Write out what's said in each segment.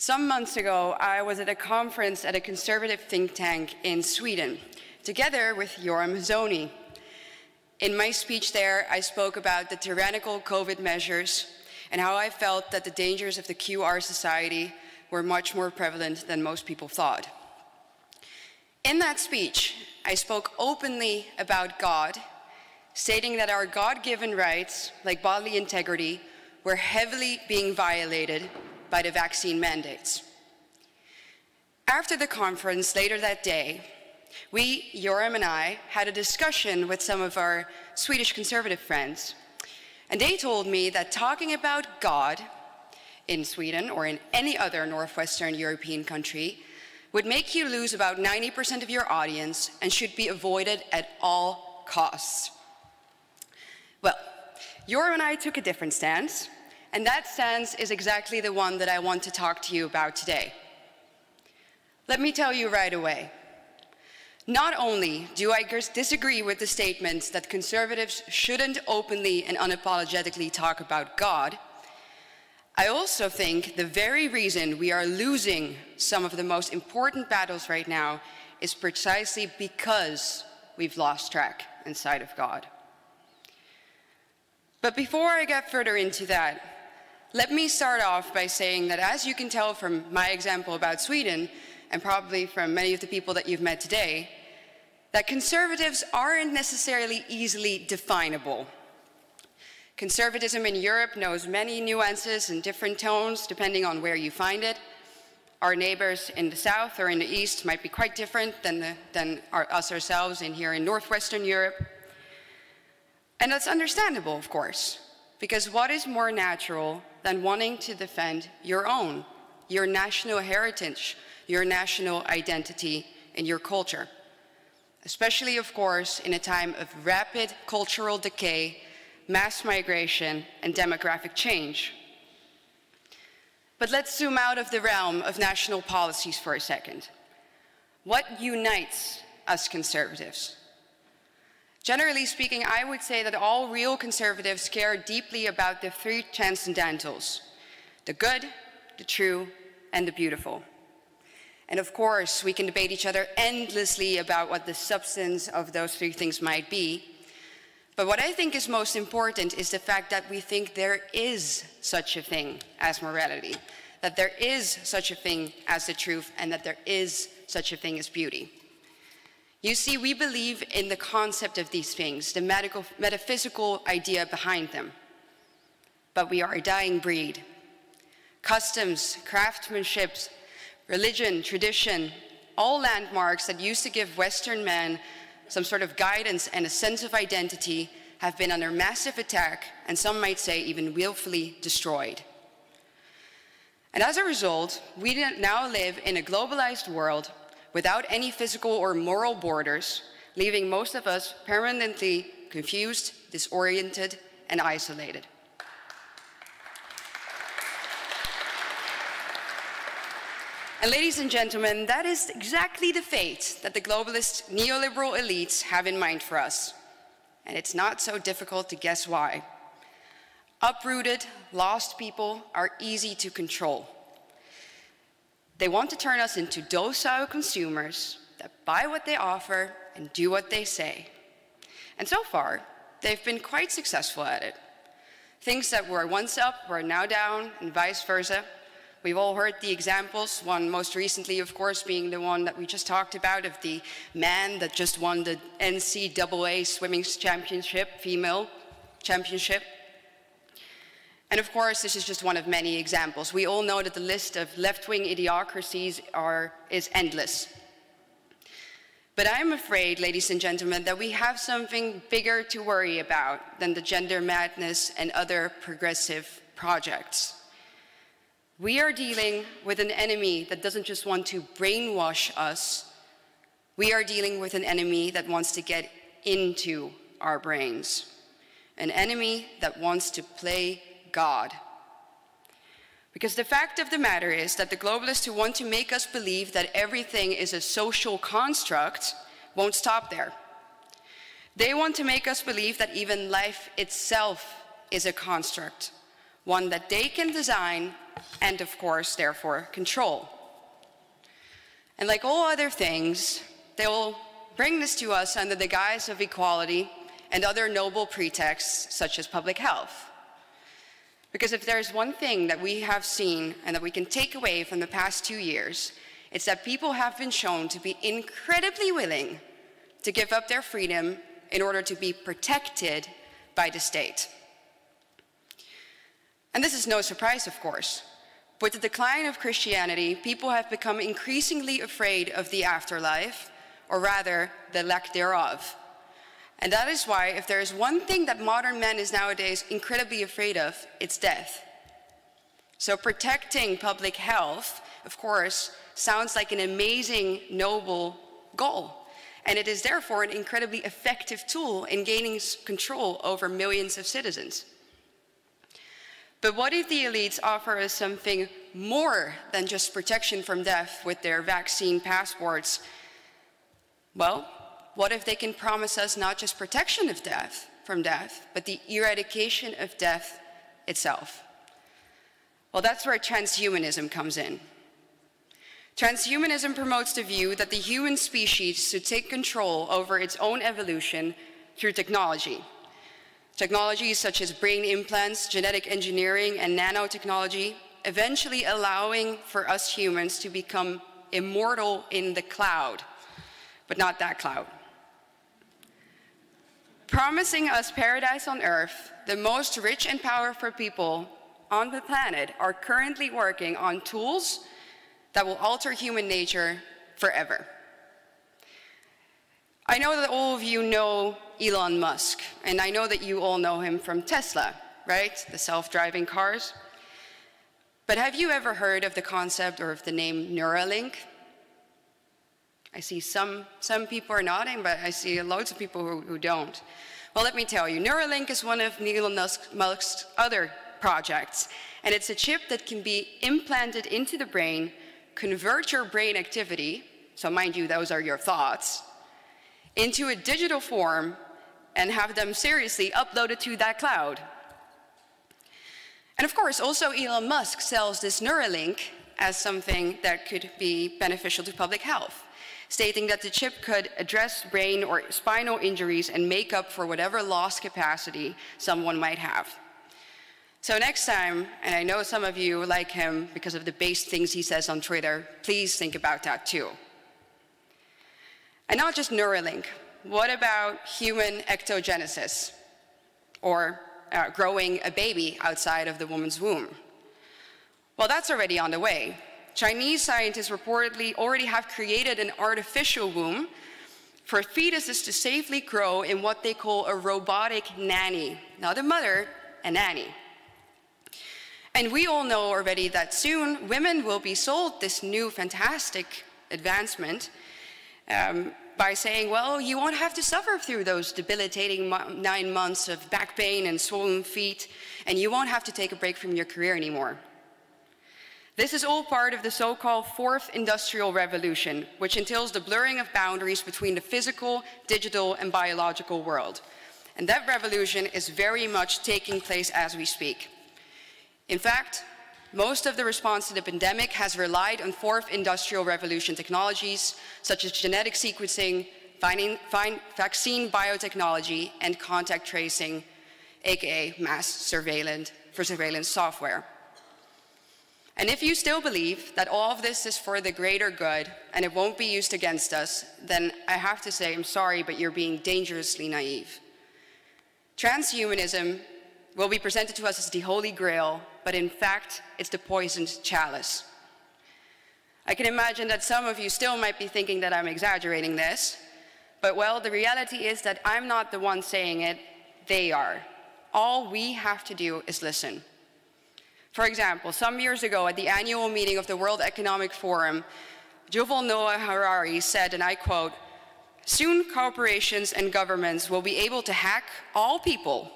Some months ago, I was at a conference at a conservative think tank in Sweden, together with Yoram Hazony. In my speech there, I spoke about the tyrannical COVID measures and how I felt that the dangers of the QR society were much more prevalent than most people thought. In that speech, I spoke openly about God, stating that our God given rights, like bodily integrity, were heavily being violated by the vaccine mandates. After the conference later that day, we, Yoram and I, had a discussion with some of our Swedish conservative friends and they told me that talking about God in Sweden or in any other Northwestern European country would make you lose about 90% of your audience and should be avoided at all costs. Well, Yoram and I took a different stance, and that stance is exactly the one that I want to talk to you about today. Let me tell you right away not only do I disagree with the statement that conservatives shouldn't openly and unapologetically talk about God, I also think the very reason we are losing some of the most important battles right now is precisely because we've lost track inside of God. But before I get further into that, let me start off by saying that as you can tell from my example about Sweden, and probably from many of the people that you've met today, that conservatives aren't necessarily easily definable. Conservatism in Europe knows many nuances and different tones depending on where you find it. Our neighbors in the south or in the east might be quite different than, the, than our, us ourselves in here in northwestern Europe. And that's understandable, of course, because what is more natural than wanting to defend your own, your national heritage, your national identity, and your culture? Especially, of course, in a time of rapid cultural decay, mass migration, and demographic change. But let's zoom out of the realm of national policies for a second. What unites us conservatives? Generally speaking, I would say that all real conservatives care deeply about the three transcendentals the good, the true, and the beautiful. And of course, we can debate each other endlessly about what the substance of those three things might be. But what I think is most important is the fact that we think there is such a thing as morality, that there is such a thing as the truth, and that there is such a thing as beauty. You see, we believe in the concept of these things, the medical, metaphysical idea behind them. But we are a dying breed. Customs, craftsmanship, religion, tradition, all landmarks that used to give Western men some sort of guidance and a sense of identity have been under massive attack, and some might say even willfully destroyed. And as a result, we now live in a globalized world without any physical or moral borders, leaving most of us permanently confused, disoriented, and isolated. And ladies and gentlemen, that is exactly the fate that the globalist neoliberal elites have in mind for us. And it's not so difficult to guess why. Uprooted, lost people are easy to control. They want to turn us into docile consumers that buy what they offer and do what they say. And so far, they've been quite successful at it. Things that were once up were now down, and vice versa. We've all heard the examples, one most recently, of course, being the one that we just talked about of the man that just won the NCAA swimming championship, female championship. And of course, this is just one of many examples. We all know that the list of left-wing idiocracies are, is endless. But I'm afraid, ladies and gentlemen, that we have something bigger to worry about than the gender madness and other progressive projects. We are dealing with an enemy that doesn't just want to brainwash us. We are dealing with an enemy that wants to get into our brains. An enemy that wants to play God. Because the fact of the matter is that the globalists who want to make us believe that everything is a social construct won't stop there. They want to make us believe that even life itself is a construct one that they can design and, of course, therefore, control. And like all other things, they will bring this to us under the guise of equality and other noble pretexts, such as public health. Because if there's one thing that we have seen and that we can take away from the past two years, it's that people have been shown to be incredibly willing to give up their freedom in order to be protected by the state. And this is no surprise, of course. With the decline of Christianity, people have become increasingly afraid of the afterlife, or rather, the lack thereof. And that is why, if there is one thing that modern man is nowadays incredibly afraid of, it's death. So protecting public health, of course, sounds like an amazing, noble goal. And it is therefore an incredibly effective tool in gaining control over millions of citizens. But what if the elites offer us something more than just protection from death with their vaccine passports? Well, what if they can promise us not just protection of death from death, but the eradication of death itself? Well, that's where transhumanism comes in. Transhumanism promotes the view that the human species should take control over its own evolution through technology. Technologies such as brain implants, genetic engineering, and nanotechnology, eventually allowing for us humans to become immortal in the cloud, but not that cloud. Promising us paradise on earth, the most rich and powerful people on the planet are currently working on tools that will alter human nature forever. I know that all of you know Elon Musk, and I know that you all know him from Tesla, right? The self-driving cars. But have you ever heard of the concept or of the name Neuralink? I see some, some people are nodding, but I see loads of people who, who don't. Well, let me tell you, Neuralink is one of Elon Musk's other projects, and it's a chip that can be implanted into the brain, convert your brain activity, so mind you, those are your thoughts, into a digital form and have them seriously uploaded to that cloud. And of course, also Elon Musk sells this Neuralink as something that could be beneficial to public health, stating that the chip could address brain or spinal injuries and make up for whatever lost capacity someone might have. So next time, and I know some of you like him because of the base things he says on Twitter, please think about that too. And not just Neuralink. What about human ectogenesis? Or uh, growing a baby outside of the woman's womb? Well, that's already on the way. Chinese scientists reportedly already have created an artificial womb for fetuses to safely grow in what they call a robotic nanny. Not a mother, a nanny. And we all know already that soon women will be sold this new fantastic advancement um, by saying, well, you won't have to suffer through those debilitating nine months of back pain and swollen feet, and you won't have to take a break from your career anymore. This is all part of the so-called fourth industrial revolution, which entails the blurring of boundaries between the physical, digital, and biological world. And that revolution is very much taking place as we speak. In fact, most of the response to the pandemic has relied on fourth industrial revolution technologies, such as genetic sequencing, vaccine biotechnology, and contact tracing, aka mass surveillance surveillance software. And if you still believe that all of this is for the greater good and it won't be used against us, then I have to say, I'm sorry, but you're being dangerously naive. Transhumanism will be presented to us as the Holy Grail but in fact, it's the poisoned chalice. I can imagine that some of you still might be thinking that I'm exaggerating this, but well, the reality is that I'm not the one saying it, they are. All we have to do is listen. For example, some years ago at the annual meeting of the World Economic Forum, Yuval Noah Harari said, and I quote, Soon corporations and governments will be able to hack all people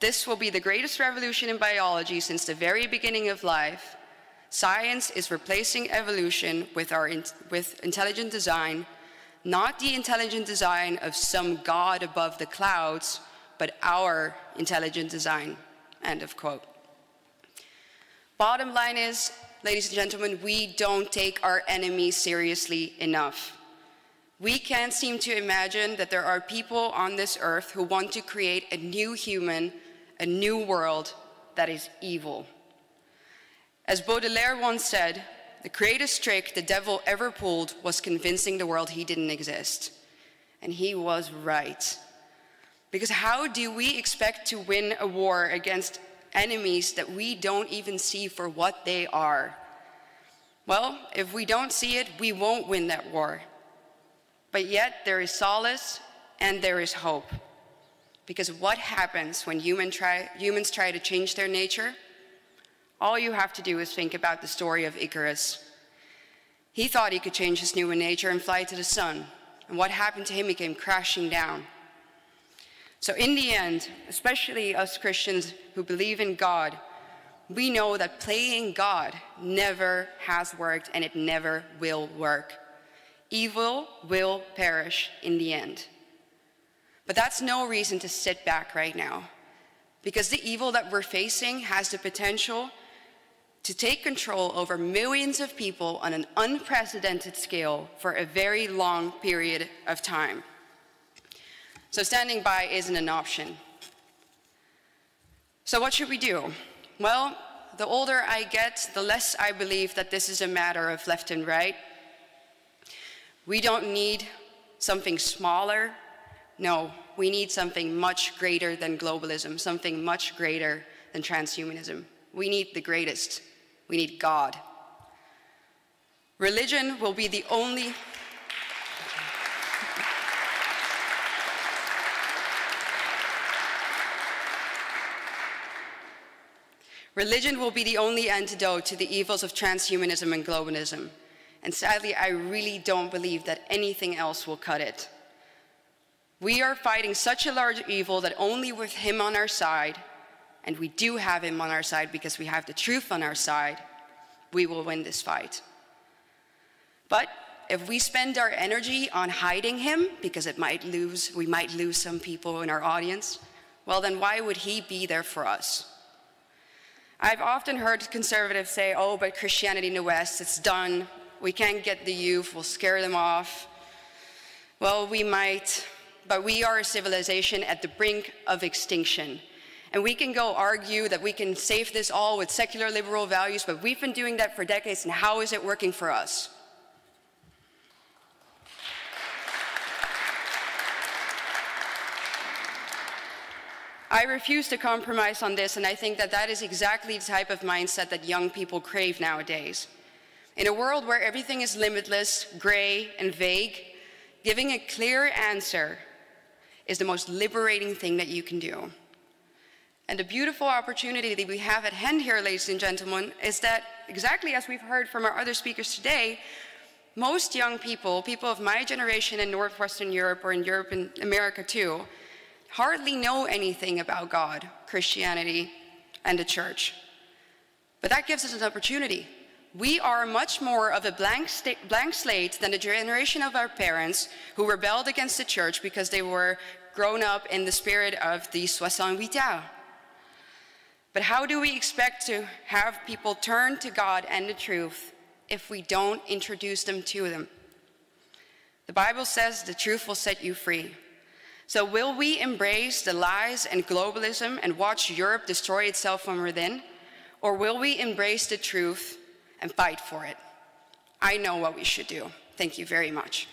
this will be the greatest revolution in biology since the very beginning of life. Science is replacing evolution with, our in, with intelligent design, not the intelligent design of some god above the clouds, but our intelligent design. End of quote. Bottom line is, ladies and gentlemen, we don't take our enemies seriously enough. We can't seem to imagine that there are people on this earth who want to create a new human, a new world that is evil. As Baudelaire once said, the greatest trick the devil ever pulled was convincing the world he didn't exist. And he was right. Because how do we expect to win a war against enemies that we don't even see for what they are? Well, if we don't see it, we won't win that war. But yet, there is solace and there is hope. Because what happens when human try, humans try to change their nature? All you have to do is think about the story of Icarus. He thought he could change his human nature and fly to the sun. And what happened to him? He came crashing down. So, in the end, especially us Christians who believe in God, we know that playing God never has worked and it never will work. Evil will perish in the end. But that's no reason to sit back right now, because the evil that we're facing has the potential to take control over millions of people on an unprecedented scale for a very long period of time. So standing by isn't an option. So what should we do? Well, the older I get, the less I believe that this is a matter of left and right. We don't need something smaller. No, we need something much greater than globalism, something much greater than transhumanism. We need the greatest. We need God. Religion will be the only Religion will be the only antidote to the evils of transhumanism and globalism. And sadly, I really don't believe that anything else will cut it. We are fighting such a large evil that only with Him on our side, and we do have Him on our side because we have the truth on our side, we will win this fight. But if we spend our energy on hiding Him, because it might lose, we might lose some people in our audience, well, then why would He be there for us? I've often heard conservatives say, oh, but Christianity in the West, it's done. We can't get the youth, we'll scare them off. Well, we might, but we are a civilization at the brink of extinction. And we can go argue that we can save this all with secular liberal values, but we've been doing that for decades, and how is it working for us? I refuse to compromise on this, and I think that that is exactly the type of mindset that young people crave nowadays. In a world where everything is limitless, gray, and vague, giving a clear answer is the most liberating thing that you can do. And the beautiful opportunity that we have at hand here, ladies and gentlemen, is that exactly as we've heard from our other speakers today, most young people, people of my generation in Northwestern Europe or in Europe and America too, hardly know anything about God, Christianity, and the church. But that gives us an opportunity. We are much more of a blank, blank, slate than the generation of our parents who rebelled against the church because they were grown up in the spirit of the 68 ans. But how do we expect to have people turn to God and the truth if we don't introduce them to them? The Bible says the truth will set you free. So, will we embrace the lies and globalism and watch Europe destroy itself from within? Or will we embrace the truth and fight for it? I know what we should do. Thank you very much.